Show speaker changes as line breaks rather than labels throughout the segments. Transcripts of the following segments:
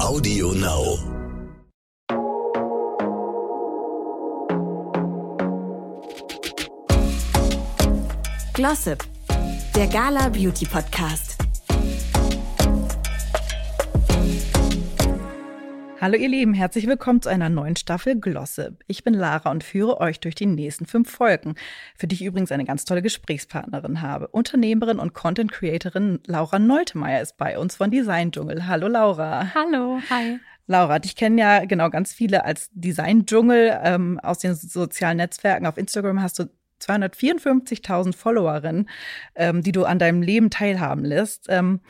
Audio Now.
Glossip, der Gala Beauty Podcast.
Hallo ihr Lieben, herzlich willkommen zu einer neuen Staffel Glossip. Ich bin Lara und führe euch durch die nächsten fünf Folgen, für die ich übrigens eine ganz tolle Gesprächspartnerin habe. Unternehmerin und Content Creatorin Laura Noltemeyer ist bei uns von Design Dschungel. Hallo Laura.
Hallo, hi.
Laura, dich kennen ja genau ganz viele als Design-Dschungel ähm, aus den sozialen Netzwerken. Auf Instagram hast du 254.000 Followerinnen, ähm, die du an deinem Leben teilhaben lässt. Ähm,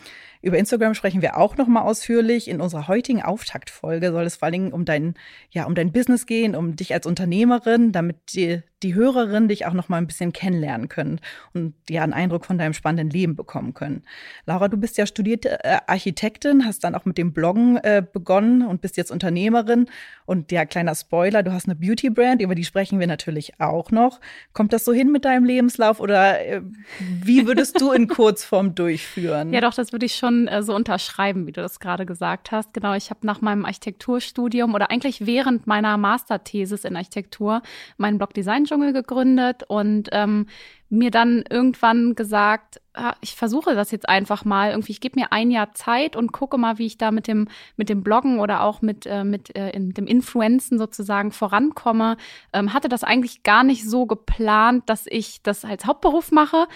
über Instagram sprechen wir auch noch mal ausführlich. In unserer heutigen Auftaktfolge soll es vor allen Dingen um dein, ja, um dein Business gehen, um dich als Unternehmerin, damit die, die Hörerinnen dich auch noch mal ein bisschen kennenlernen können und ja einen Eindruck von deinem spannenden Leben bekommen können. Laura, du bist ja studierte äh, Architektin, hast dann auch mit dem Bloggen äh, begonnen und bist jetzt Unternehmerin. Und ja, kleiner Spoiler, du hast eine Beauty-Brand, über die sprechen wir natürlich auch noch. Kommt das so hin mit deinem Lebenslauf oder äh, wie würdest du in Kurzform durchführen?
Ja, doch, das würde ich schon schon äh, so unterschreiben, wie du das gerade gesagt hast. Genau, ich habe nach meinem Architekturstudium oder eigentlich während meiner Masterthesis in Architektur meinen Blog Design Dschungel gegründet und ähm, mir dann irgendwann gesagt, ah, ich versuche das jetzt einfach mal. Irgendwie, ich gebe mir ein Jahr Zeit und gucke mal, wie ich da mit dem, mit dem Bloggen oder auch mit, äh, mit äh, in dem Influenzen sozusagen vorankomme. Ähm, hatte das eigentlich gar nicht so geplant, dass ich das als Hauptberuf mache,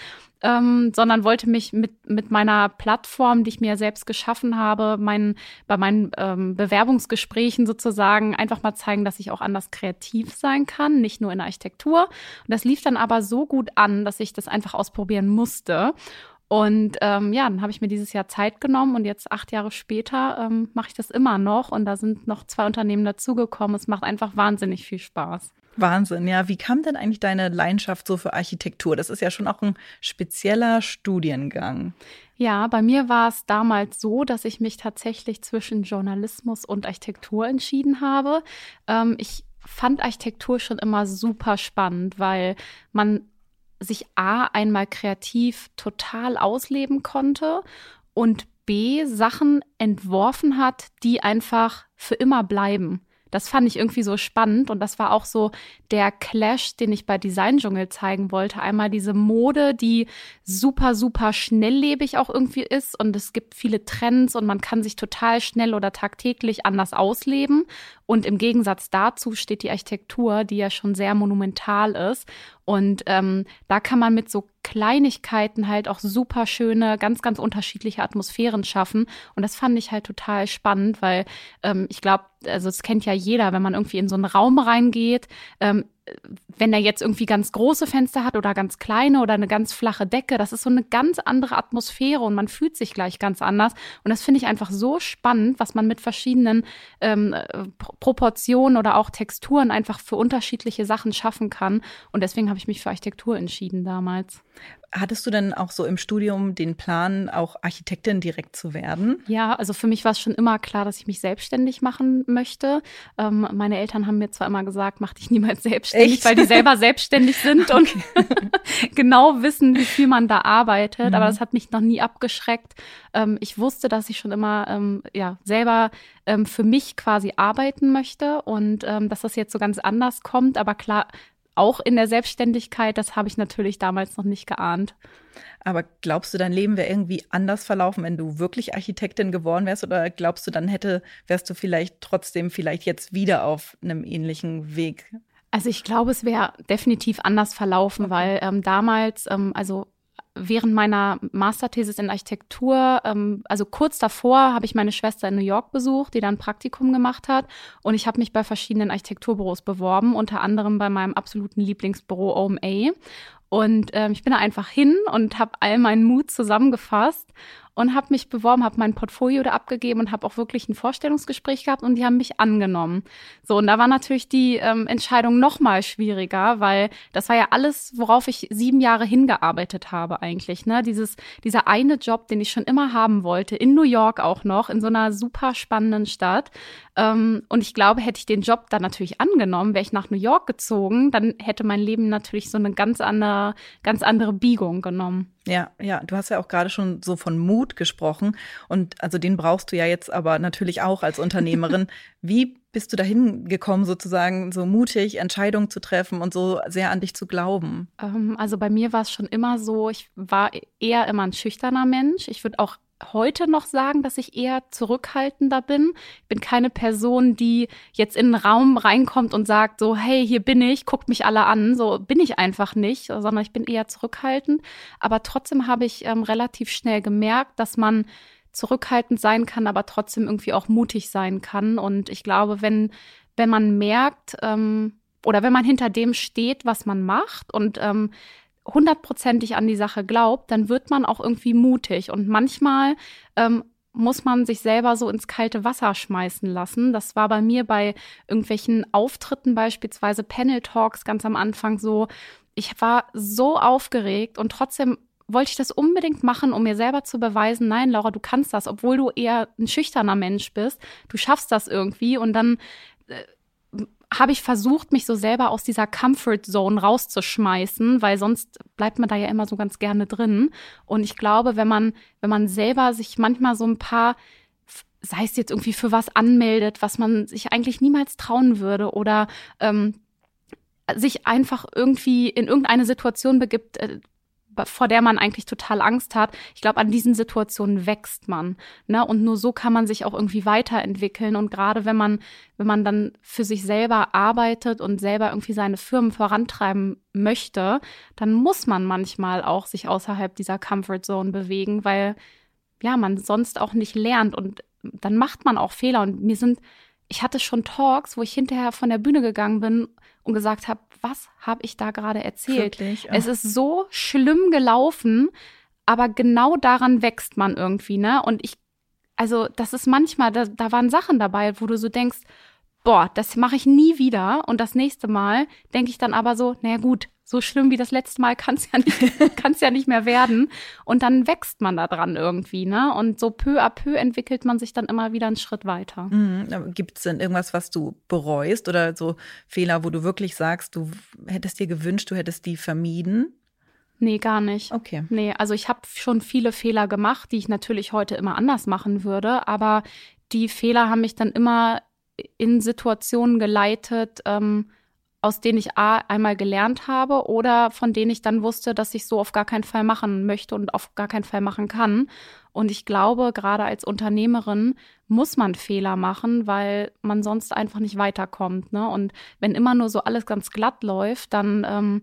ähm, sondern wollte mich mit, mit meiner Plattform, die ich mir selbst geschaffen habe, meinen, bei meinen ähm, Bewerbungsgesprächen sozusagen einfach mal zeigen, dass ich auch anders kreativ sein kann, nicht nur in der Architektur. Und das lief dann aber so gut an, dass ich das einfach ausprobieren musste. Und ähm, ja, dann habe ich mir dieses Jahr Zeit genommen und jetzt acht Jahre später ähm, mache ich das immer noch und da sind noch zwei Unternehmen dazugekommen. Es macht einfach wahnsinnig viel Spaß.
Wahnsinn, ja. Wie kam denn eigentlich deine Leidenschaft so für Architektur? Das ist ja schon auch ein spezieller Studiengang.
Ja, bei mir war es damals so, dass ich mich tatsächlich zwischen Journalismus und Architektur entschieden habe. Ähm, ich fand Architektur schon immer super spannend, weil man sich A einmal kreativ total ausleben konnte und B Sachen entworfen hat, die einfach für immer bleiben das fand ich irgendwie so spannend und das war auch so der Clash, den ich bei Design Dschungel zeigen wollte. Einmal diese Mode, die super, super schnelllebig auch irgendwie ist und es gibt viele Trends und man kann sich total schnell oder tagtäglich anders ausleben. Und im Gegensatz dazu steht die Architektur, die ja schon sehr monumental ist. Und ähm, da kann man mit so Kleinigkeiten halt auch super schöne, ganz, ganz unterschiedliche Atmosphären schaffen. Und das fand ich halt total spannend, weil ähm, ich glaube, also es kennt ja jeder, wenn man irgendwie in so einen Raum reingeht, ähm, wenn er jetzt irgendwie ganz große Fenster hat oder ganz kleine oder eine ganz flache Decke, das ist so eine ganz andere Atmosphäre und man fühlt sich gleich ganz anders. Und das finde ich einfach so spannend, was man mit verschiedenen ähm, Proportionen oder auch Texturen einfach für unterschiedliche Sachen schaffen kann. Und deswegen habe ich mich für Architektur entschieden damals.
Hattest du denn auch so im Studium den Plan, auch Architektin direkt zu werden?
Ja, also für mich war es schon immer klar, dass ich mich selbstständig machen möchte. Ähm, meine Eltern haben mir zwar immer gesagt, mach dich niemals selbstständig, Echt? weil die selber selbstständig sind okay. und genau wissen, wie viel man da arbeitet. Mhm. Aber das hat mich noch nie abgeschreckt. Ähm, ich wusste, dass ich schon immer ähm, ja selber ähm, für mich quasi arbeiten möchte und ähm, dass das jetzt so ganz anders kommt. Aber klar, auch in der Selbstständigkeit, das habe ich natürlich damals noch nicht geahnt.
Aber glaubst du, dein Leben wäre irgendwie anders verlaufen, wenn du wirklich Architektin geworden wärst? Oder glaubst du, dann hätte, wärst du vielleicht trotzdem vielleicht jetzt wieder auf einem ähnlichen Weg?
Also ich glaube, es wäre definitiv anders verlaufen, okay. weil ähm, damals, ähm, also während meiner Masterthesis in Architektur, ähm, also kurz davor, habe ich meine Schwester in New York besucht, die dann Praktikum gemacht hat. Und ich habe mich bei verschiedenen Architekturbüros beworben, unter anderem bei meinem absoluten Lieblingsbüro OMA. Und ähm, ich bin da einfach hin und habe all meinen Mut zusammengefasst und habe mich beworben, habe mein Portfolio da abgegeben und habe auch wirklich ein Vorstellungsgespräch gehabt und die haben mich angenommen. So, und da war natürlich die ähm, Entscheidung noch mal schwieriger, weil das war ja alles, worauf ich sieben Jahre hingearbeitet habe eigentlich. Ne? Dieses, dieser eine Job, den ich schon immer haben wollte, in New York auch noch, in so einer super spannenden Stadt. Ähm, und ich glaube, hätte ich den Job dann natürlich angenommen, wäre ich nach New York gezogen, dann hätte mein Leben natürlich so eine ganz andere, ganz andere Biegung genommen.
Ja, ja, du hast ja auch gerade schon so von Mut gesprochen und also den brauchst du ja jetzt aber natürlich auch als Unternehmerin. Wie bist du dahin gekommen, sozusagen so mutig Entscheidungen zu treffen und so sehr an dich zu glauben?
Ähm, also bei mir war es schon immer so, ich war eher immer ein schüchterner Mensch. Ich würde auch heute noch sagen, dass ich eher zurückhaltender bin. Ich bin keine Person, die jetzt in einen Raum reinkommt und sagt so, hey, hier bin ich, guckt mich alle an. So bin ich einfach nicht, sondern ich bin eher zurückhaltend. Aber trotzdem habe ich ähm, relativ schnell gemerkt, dass man zurückhaltend sein kann, aber trotzdem irgendwie auch mutig sein kann. Und ich glaube, wenn, wenn man merkt, ähm, oder wenn man hinter dem steht, was man macht und ähm, hundertprozentig an die Sache glaubt, dann wird man auch irgendwie mutig. Und manchmal ähm, muss man sich selber so ins kalte Wasser schmeißen lassen. Das war bei mir bei irgendwelchen Auftritten, beispielsweise Panel Talks ganz am Anfang so. Ich war so aufgeregt und trotzdem wollte ich das unbedingt machen, um mir selber zu beweisen, nein, Laura, du kannst das, obwohl du eher ein schüchterner Mensch bist. Du schaffst das irgendwie und dann äh, habe ich versucht, mich so selber aus dieser Comfort Zone rauszuschmeißen, weil sonst bleibt man da ja immer so ganz gerne drin. Und ich glaube, wenn man, wenn man selber sich manchmal so ein paar, sei es jetzt irgendwie für was anmeldet, was man sich eigentlich niemals trauen würde oder ähm, sich einfach irgendwie in irgendeine Situation begibt, äh, vor der man eigentlich total Angst hat. Ich glaube, an diesen Situationen wächst man. Ne? Und nur so kann man sich auch irgendwie weiterentwickeln. Und gerade wenn man, wenn man dann für sich selber arbeitet und selber irgendwie seine Firmen vorantreiben möchte, dann muss man manchmal auch sich außerhalb dieser Comfort Zone bewegen, weil ja, man sonst auch nicht lernt und dann macht man auch Fehler. Und mir sind, ich hatte schon Talks, wo ich hinterher von der Bühne gegangen bin und gesagt habe, was habe ich da gerade erzählt? Wirklich? Es ist so schlimm gelaufen, aber genau daran wächst man irgendwie, ne? Und ich, also das ist manchmal, da, da waren Sachen dabei, wo du so denkst, boah, das mache ich nie wieder. Und das nächste Mal denke ich dann aber so, naja gut, so schlimm wie das letzte Mal kann es ja, nicht, kann's ja nicht mehr werden. Und dann wächst man da dran irgendwie, ne? Und so peu à peu entwickelt man sich dann immer wieder einen Schritt weiter.
Mhm. Gibt es denn irgendwas, was du bereust oder so Fehler, wo du wirklich sagst, du hättest dir gewünscht, du hättest die vermieden?
Nee, gar nicht.
Okay.
Nee, also ich habe schon viele Fehler gemacht, die ich natürlich heute immer anders machen würde, aber die Fehler haben mich dann immer in Situationen geleitet, ähm, aus denen ich A, einmal gelernt habe oder von denen ich dann wusste, dass ich so auf gar keinen Fall machen möchte und auf gar keinen Fall machen kann. Und ich glaube, gerade als Unternehmerin muss man Fehler machen, weil man sonst einfach nicht weiterkommt. Ne? Und wenn immer nur so alles ganz glatt läuft, dann ähm,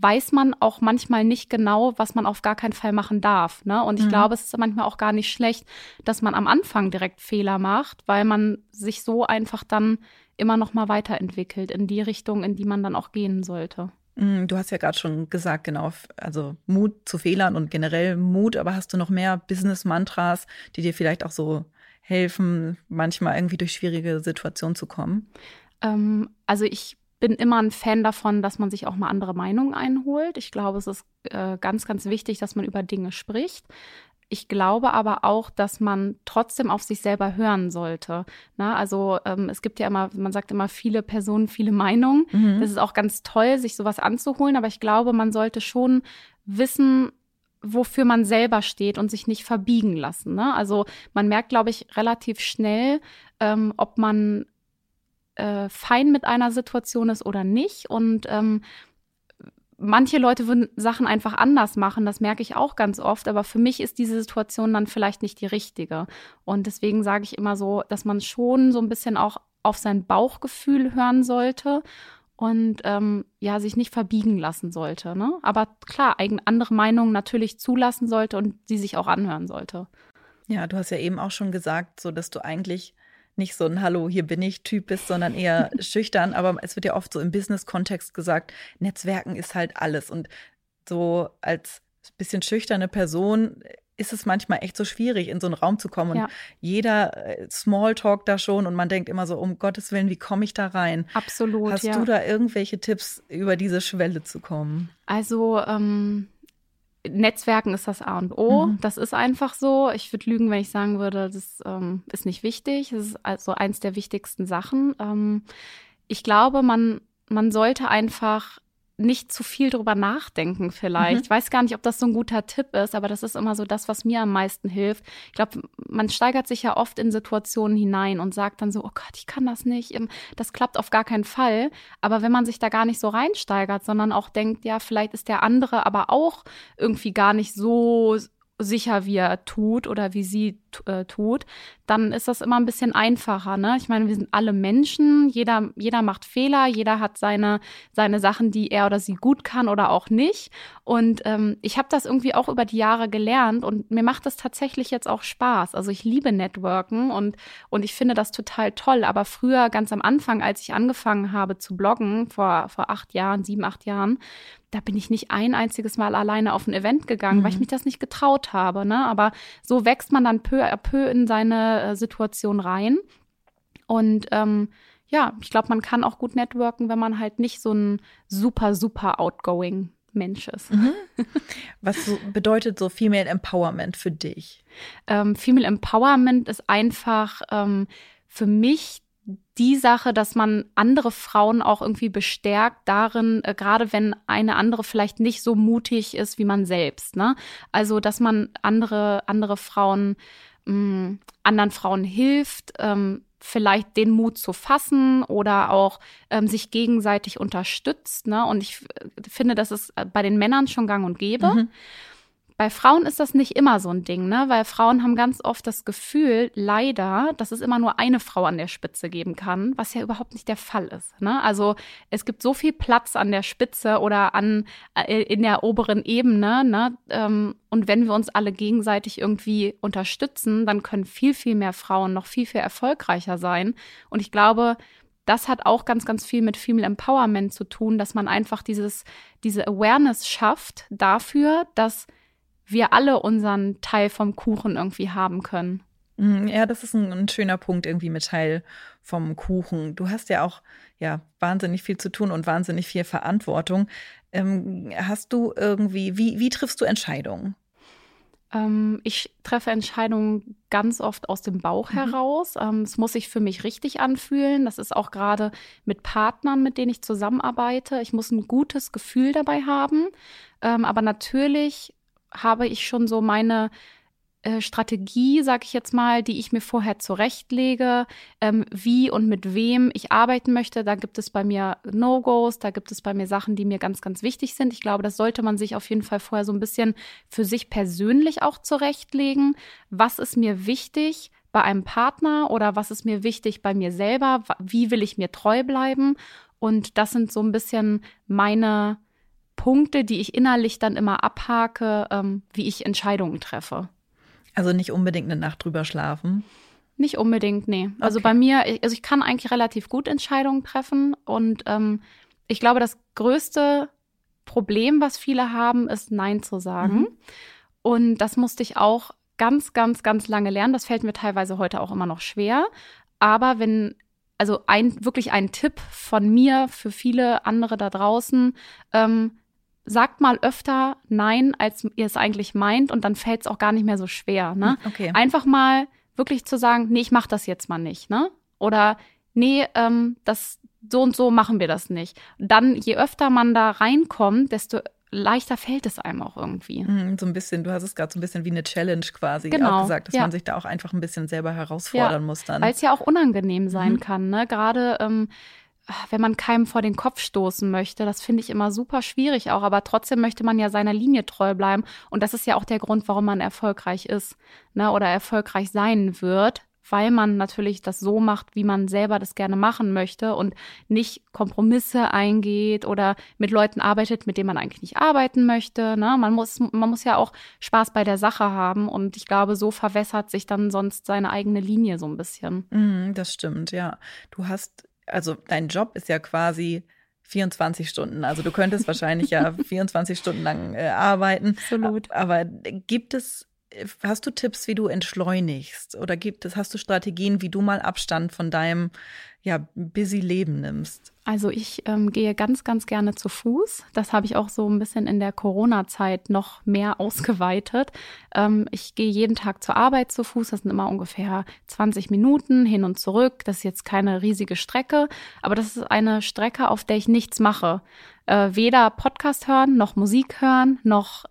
weiß man auch manchmal nicht genau, was man auf gar keinen Fall machen darf. Ne? Und ich mhm. glaube, es ist manchmal auch gar nicht schlecht, dass man am Anfang direkt Fehler macht, weil man sich so einfach dann immer noch mal weiterentwickelt in die Richtung, in die man dann auch gehen sollte.
Mm, du hast ja gerade schon gesagt, genau, also Mut zu Fehlern und generell Mut, aber hast du noch mehr Business-Mantras, die dir vielleicht auch so helfen, manchmal irgendwie durch schwierige Situationen zu kommen?
Ähm, also ich bin immer ein Fan davon, dass man sich auch mal andere Meinungen einholt. Ich glaube, es ist äh, ganz, ganz wichtig, dass man über Dinge spricht. Ich glaube aber auch, dass man trotzdem auf sich selber hören sollte. Na, also ähm, es gibt ja immer, man sagt immer viele Personen, viele Meinungen. Mhm. Das ist auch ganz toll, sich sowas anzuholen. Aber ich glaube, man sollte schon wissen, wofür man selber steht und sich nicht verbiegen lassen. Ne? Also man merkt, glaube ich, relativ schnell, ähm, ob man äh, fein mit einer Situation ist oder nicht. Und ähm, manche Leute würden Sachen einfach anders machen, das merke ich auch ganz oft, aber für mich ist diese Situation dann vielleicht nicht die richtige. Und deswegen sage ich immer so, dass man schon so ein bisschen auch auf sein Bauchgefühl hören sollte und ähm, ja, sich nicht verbiegen lassen sollte. Ne? Aber klar, eigen andere Meinungen natürlich zulassen sollte und sie sich auch anhören sollte.
Ja, du hast ja eben auch schon gesagt, so dass du eigentlich nicht so ein Hallo, hier bin ich Typ bist, sondern eher schüchtern. Aber es wird ja oft so im Business-Kontext gesagt, Netzwerken ist halt alles. Und so als bisschen schüchterne Person ist es manchmal echt so schwierig, in so einen Raum zu kommen. Und ja. jeder äh, Smalltalk da schon und man denkt immer so, um Gottes Willen, wie komme ich da rein?
Absolut.
Hast
ja.
du da irgendwelche Tipps, über diese Schwelle zu kommen?
Also, ähm, Netzwerken ist das A und O. Mhm. Das ist einfach so. Ich würde lügen, wenn ich sagen würde, das ähm, ist nicht wichtig. Das ist also eins der wichtigsten Sachen. Ähm, ich glaube, man, man sollte einfach nicht zu viel drüber nachdenken vielleicht. Mhm. Ich weiß gar nicht, ob das so ein guter Tipp ist, aber das ist immer so das, was mir am meisten hilft. Ich glaube, man steigert sich ja oft in Situationen hinein und sagt dann so, oh Gott, ich kann das nicht, das klappt auf gar keinen Fall. Aber wenn man sich da gar nicht so reinsteigert, sondern auch denkt, ja, vielleicht ist der andere aber auch irgendwie gar nicht so sicher, wie er tut oder wie sie äh, tut, dann ist das immer ein bisschen einfacher. Ne? Ich meine, wir sind alle Menschen, jeder, jeder macht Fehler, jeder hat seine, seine Sachen, die er oder sie gut kann oder auch nicht. Und ähm, ich habe das irgendwie auch über die Jahre gelernt und mir macht das tatsächlich jetzt auch Spaß. Also ich liebe Networken und, und ich finde das total toll. Aber früher, ganz am Anfang, als ich angefangen habe zu bloggen, vor, vor acht Jahren, sieben, acht Jahren, da bin ich nicht ein einziges Mal alleine auf ein Event gegangen, mhm. weil ich mhm. mich das nicht getraut habe. Ne? Aber so wächst man dann peu à peu in seine äh, Situation rein. Und ähm, ja, ich glaube, man kann auch gut networken, wenn man halt nicht so ein super, super outgoing Mensch ist. Mhm.
Was so bedeutet so Female Empowerment für dich?
Ähm, Female Empowerment ist einfach ähm, für mich die Sache, dass man andere Frauen auch irgendwie bestärkt darin, äh, gerade wenn eine andere vielleicht nicht so mutig ist wie man selbst. Ne? Also, dass man andere, andere Frauen, mh, mm, anderen Frauen hilft, ähm, vielleicht den Mut zu fassen oder auch ähm, sich gegenseitig unterstützt. Ne? Und ich äh, finde, das ist äh, bei den Männern schon gang und gäbe. Mhm. Bei Frauen ist das nicht immer so ein Ding, ne? Weil Frauen haben ganz oft das Gefühl, leider, dass es immer nur eine Frau an der Spitze geben kann, was ja überhaupt nicht der Fall ist. Ne? Also es gibt so viel Platz an der Spitze oder an äh, in der oberen Ebene, ne? Ähm, und wenn wir uns alle gegenseitig irgendwie unterstützen, dann können viel, viel mehr Frauen noch viel, viel erfolgreicher sein. Und ich glaube, das hat auch ganz, ganz viel mit Female Empowerment zu tun, dass man einfach dieses, diese Awareness schafft dafür, dass wir alle unseren Teil vom Kuchen irgendwie haben können.
Mhm, ja, das ist ein, ein, schöner Punkt irgendwie mit Teil vom Kuchen. Du hast ja auch ja wahnsinnig viel zu tun und wahnsinnig viel Verantwortung. Ähm, hast du irgendwie, wie, wie triffst du Entscheidungen?
Ähm, ich treffe Entscheidungen ganz oft aus dem Bauch mhm. heraus. Ähm, es muss sich für mich richtig anfühlen. Das ist auch gerade mit Partnern, mit denen ich zusammenarbeite. Ich muss ein gutes Gefühl dabei haben. Ähm, aber natürlich habe ich schon so meine äh, Strategie, sag ich jetzt mal, die ich mir vorher zurechtlege, ähm, wie und mit wem ich arbeiten möchte. Da gibt es bei mir No-Gos, da gibt es bei mir Sachen, die mir ganz, ganz wichtig sind. Ich glaube, das sollte man sich auf jeden Fall vorher so ein bisschen für sich persönlich auch zurechtlegen. Was ist mir wichtig? bei einem Partner oder was ist mir wichtig bei mir selber? Wie will ich mir treu bleiben? Und das sind so ein bisschen meine Punkte, die ich innerlich dann immer abhake, ähm, wie ich Entscheidungen treffe.
Also nicht unbedingt eine Nacht drüber schlafen.
Nicht unbedingt, nee. Also okay. bei mir, also ich kann eigentlich relativ gut Entscheidungen treffen und ähm, ich glaube, das größte Problem, was viele haben, ist Nein zu sagen. Mhm. Und das musste ich auch ganz, ganz, ganz lange lernen. Das fällt mir teilweise heute auch immer noch schwer. Aber wenn, also ein, wirklich ein Tipp von mir für viele andere da draußen, ähm, sagt mal öfter Nein, als ihr es eigentlich meint und dann fällt es auch gar nicht mehr so schwer. Ne?
Hm, okay.
Einfach mal wirklich zu sagen, nee, ich mach das jetzt mal nicht, ne? Oder nee, ähm, das so und so machen wir das nicht. Dann, je öfter man da reinkommt, desto leichter fällt es einem auch irgendwie.
Hm, so ein bisschen, du hast es gerade so ein bisschen wie eine Challenge quasi genau, auch gesagt, dass ja. man sich da auch einfach ein bisschen selber herausfordern ja, muss dann.
Weil es ja auch unangenehm sein mhm. kann, ne? Gerade ähm, wenn man keinem vor den Kopf stoßen möchte, das finde ich immer super schwierig auch, aber trotzdem möchte man ja seiner Linie treu bleiben und das ist ja auch der Grund, warum man erfolgreich ist, ne, oder erfolgreich sein wird, weil man natürlich das so macht, wie man selber das gerne machen möchte und nicht Kompromisse eingeht oder mit Leuten arbeitet, mit denen man eigentlich nicht arbeiten möchte. Ne? Man, muss, man muss ja auch Spaß bei der Sache haben und ich glaube, so verwässert sich dann sonst seine eigene Linie so ein bisschen.
Mm, das stimmt, ja. Du hast also dein Job ist ja quasi 24 Stunden. Also du könntest wahrscheinlich ja 24 Stunden lang äh, arbeiten.
Absolut.
Aber gibt es hast du Tipps, wie du entschleunigst? Oder gibt es, hast du Strategien, wie du mal Abstand von deinem ja, busy Leben nimmst?
Also ich ähm, gehe ganz, ganz gerne zu Fuß. Das habe ich auch so ein bisschen in der Corona-Zeit noch mehr ausgeweitet. Ähm, ich gehe jeden Tag zur Arbeit zu Fuß. Das sind immer ungefähr 20 Minuten hin und zurück. Das ist jetzt keine riesige Strecke, aber das ist eine Strecke, auf der ich nichts mache. Äh, weder Podcast hören, noch Musik hören, noch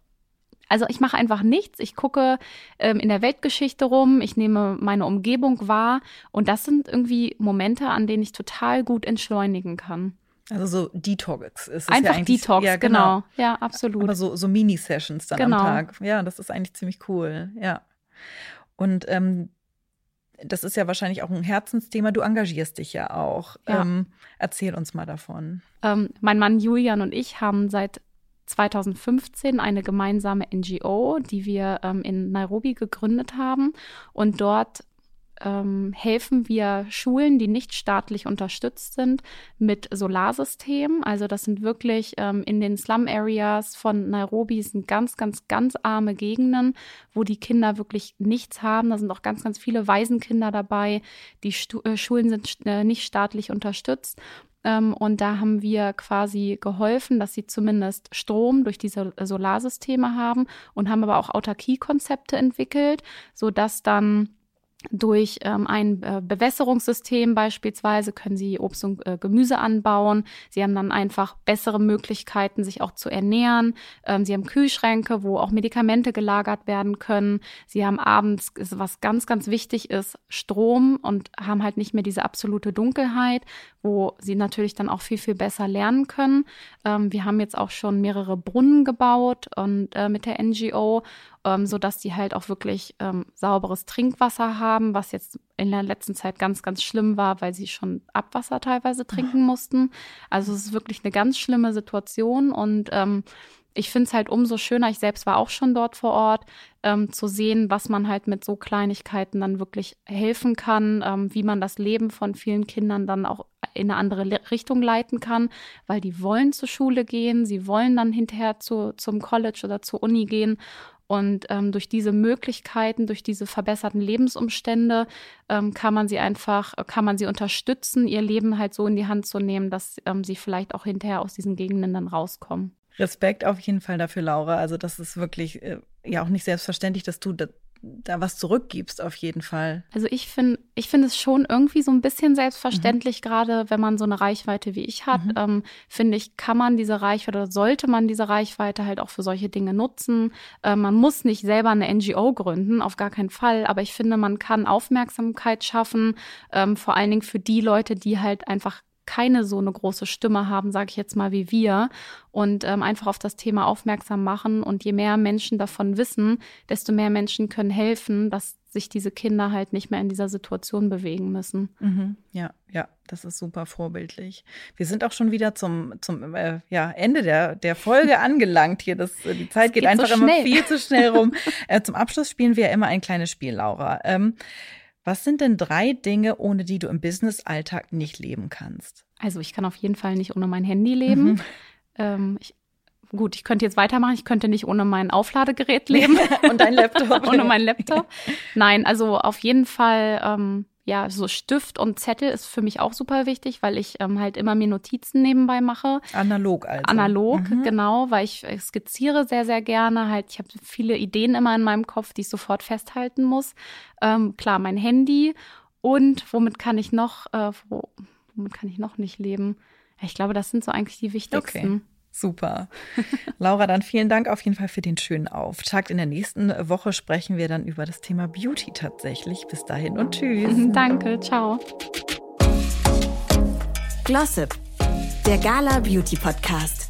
also ich mache einfach nichts. Ich gucke ähm, in der Weltgeschichte rum, ich nehme meine Umgebung wahr und das sind irgendwie Momente, an denen ich total gut entschleunigen kann.
Also so Detox ist es
Einfach
ja
Detox,
ja,
genau. Ja, absolut.
Aber so, so Mini-Sessions dann
Genau.
am Tag. Ja, das ist eigentlich ziemlich cool. Ja. Und ähm, das ist ja wahrscheinlich auch ein Herzensthema. Du engagierst dich ja auch.
Ja.
Ähm, erzähl uns mal davon.
Ähm, mein Mann Julian und ich haben seit 2015 eine gemeinsame NGO, die wir ähm, in Nairobi gegründet haben. Und dort ähm, helfen wir Schulen, die nicht staatlich unterstützt sind, mit Solarsystemen. Also das sind wirklich ähm, in den Slum-Areas von Nairobi sind ganz, ganz, ganz arme Gegenden, wo die Kinder wirklich nichts haben. Da sind auch ganz, ganz viele Waisenkinder dabei. Die Stu äh, Schulen sind äh, nicht staatlich unterstützt. Ähm, und da haben wir quasi geholfen, dass sie zumindest Strom durch diese Solarsysteme haben und haben aber auch Autarkie-Konzepte entwickelt, sodass dann durch ähm, ein äh, Bewässerungssystem beispielsweise können sie Obst und äh, Gemüse anbauen. Sie haben dann einfach bessere Möglichkeiten, sich auch zu ernähren. Ähm, sie haben Kühlschränke, wo auch Medikamente gelagert werden können. Sie haben abends, was ganz, ganz wichtig ist, Strom und haben halt nicht mehr diese absolute Dunkelheit, wo sie natürlich dann auch viel, viel besser lernen können. Ähm, wir haben jetzt auch schon mehrere Brunnen gebaut und äh, mit der NGO ähm, so dass die halt auch wirklich ähm, sauberes Trinkwasser haben, was jetzt in der letzten Zeit ganz, ganz schlimm war, weil sie schon Abwasser teilweise trinken mussten. Also es ist wirklich eine ganz schlimme Situation und ähm, ich finde es halt umso schöner, ich selbst war auch schon dort vor Ort, ähm, zu sehen, was man halt mit so Kleinigkeiten dann wirklich helfen kann, ähm, wie man das Leben von vielen Kindern dann auch in eine andere Le Richtung leiten kann, weil die wollen zur Schule gehen, sie wollen dann hinterher zu, zum College oder zur Uni gehen und ähm, durch diese Möglichkeiten, durch diese verbesserten Lebensumstände ähm, kann man sie einfach, kann man sie unterstützen, ihr Leben halt so in die Hand zu nehmen, dass ähm, sie vielleicht auch hinterher aus diesen Gegenden dann rauskommen.
Respekt auf jeden Fall dafür, Laura. Also das ist wirklich äh, ja auch nicht selbstverständlich, dass du da, was zurückgibst, auf jeden Fall.
Also ich finde, ich finde es schon irgendwie so ein bisschen selbstverständlich, mhm. gerade wenn man so eine Reichweite wie ich hat, mhm. ähm, finde ich, kann man diese Reichweite oder sollte man diese Reichweite halt auch für solche Dinge nutzen. Äh, man muss nicht selber eine NGO gründen, auf gar keinen Fall, aber ich finde, man kann Aufmerksamkeit schaffen, ähm, vor allen Dingen für die Leute, die halt einfach keine so eine große Stimme haben, sage ich jetzt mal wie wir, und ähm, einfach auf das Thema aufmerksam machen. Und je mehr Menschen davon wissen, desto mehr Menschen können helfen, dass sich diese Kinder halt nicht mehr in dieser Situation bewegen müssen.
Mhm. Ja, ja, das ist super vorbildlich. Wir sind auch schon wieder zum, zum äh, ja, Ende der, der Folge angelangt hier. Das, äh, die Zeit geht,
geht,
einfach
so
immer viel zu schnell rum. äh, zum Abschluss spielen wir ja immer ein kleines Spiel, Laura. Ähm, was sind denn drei Dinge, ohne die du im Business-Alltag nicht leben kannst?
Also ich kann auf jeden Fall nicht ohne mein Handy leben.
Mhm.
Ähm, ich, gut, ich könnte jetzt weitermachen. Ich könnte nicht ohne mein Aufladegerät leben.
Und dein Laptop.
ohne meinen Laptop. Nein, also auf jeden Fall, ähm, ja, so Stift und Zettel ist für mich auch super wichtig, weil ich ähm, halt immer mir Notizen nebenbei mache.
Analog also.
Analog,
Mhm.
genau, weil ich äh, skizziere sehr, sehr gerne. Halt, ich habe viele Ideen immer in meinem Kopf, die ich sofort festhalten muss. Ähm, klar, mein Handy und womit kann ich noch, äh, wo, womit kann ich noch nicht leben? Ich glaube, das sind so eigentlich die wichtigsten.
Okay. Super. Laura, dann vielen Dank auf jeden Fall für den schönen Auftakt. In der nächsten Woche sprechen wir dann über das Thema Beauty tatsächlich. Bis dahin und tschüss.
Danke, ciao.
Glossip, der Gala Beauty Podcast.